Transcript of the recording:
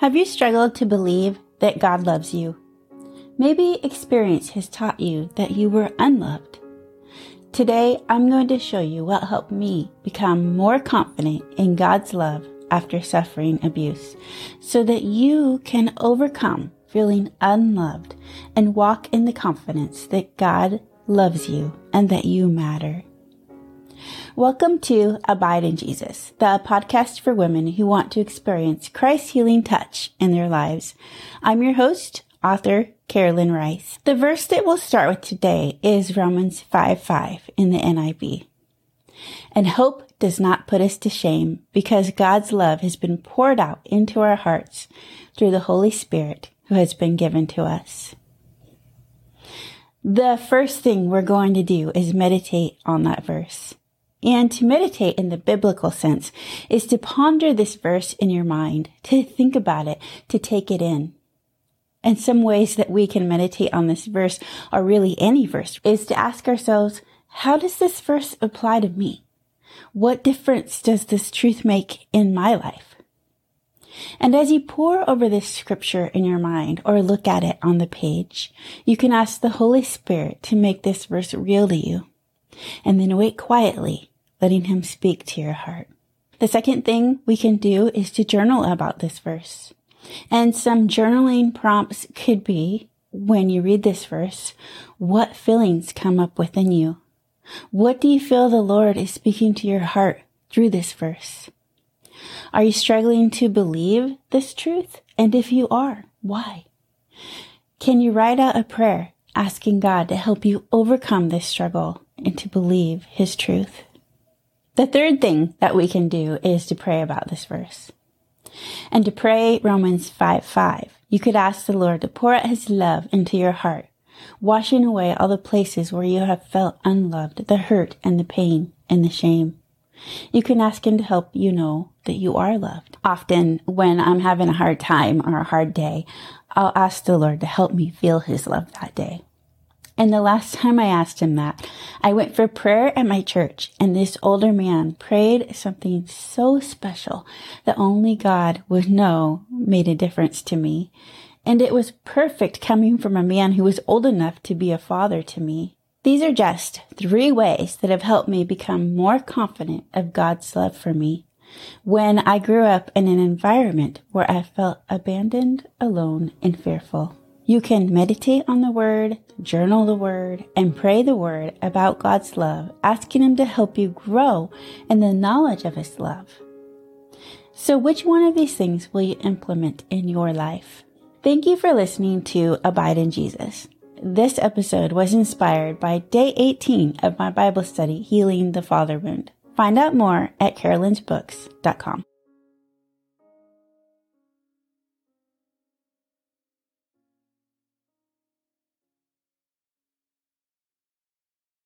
Have you struggled to believe that God loves you? Maybe experience has taught you that you were unloved. Today, I'm going to show you what helped me become more confident in God's love after suffering abuse so that you can overcome feeling unloved and walk in the confidence that God loves you and that you matter. Welcome to Abide in Jesus, the podcast for women who want to experience Christ's healing touch in their lives. I'm your host, author Carolyn Rice. The verse that we'll start with today is Romans 5 5 in the NIV. And hope does not put us to shame because God's love has been poured out into our hearts through the Holy Spirit who has been given to us. The first thing we're going to do is meditate on that verse. And to meditate in the biblical sense is to ponder this verse in your mind, to think about it, to take it in. And some ways that we can meditate on this verse, or really any verse, is to ask ourselves, how does this verse apply to me? What difference does this truth make in my life? And as you pore over this scripture in your mind or look at it on the page, you can ask the Holy Spirit to make this verse real to you and then wait quietly, letting him speak to your heart. The second thing we can do is to journal about this verse. And some journaling prompts could be when you read this verse, what feelings come up within you? What do you feel the Lord is speaking to your heart through this verse? Are you struggling to believe this truth? And if you are, why? Can you write out a prayer asking God to help you overcome this struggle and to believe his truth. The third thing that we can do is to pray about this verse. And to pray Romans 5 5, you could ask the Lord to pour out his love into your heart, washing away all the places where you have felt unloved, the hurt and the pain and the shame. You can ask him to help you know that you are loved. Often when I'm having a hard time or a hard day, I'll ask the Lord to help me feel his love that day. And the last time I asked him that, I went for prayer at my church and this older man prayed something so special that only God would know made a difference to me. And it was perfect coming from a man who was old enough to be a father to me. These are just three ways that have helped me become more confident of God's love for me when I grew up in an environment where I felt abandoned, alone, and fearful. You can meditate on the Word, journal the Word, and pray the Word about God's love, asking Him to help you grow in the knowledge of His love. So, which one of these things will you implement in your life? Thank you for listening to Abide in Jesus. This episode was inspired by day 18 of my Bible study, Healing the Father Wound. Find out more at carolynsbooks.com.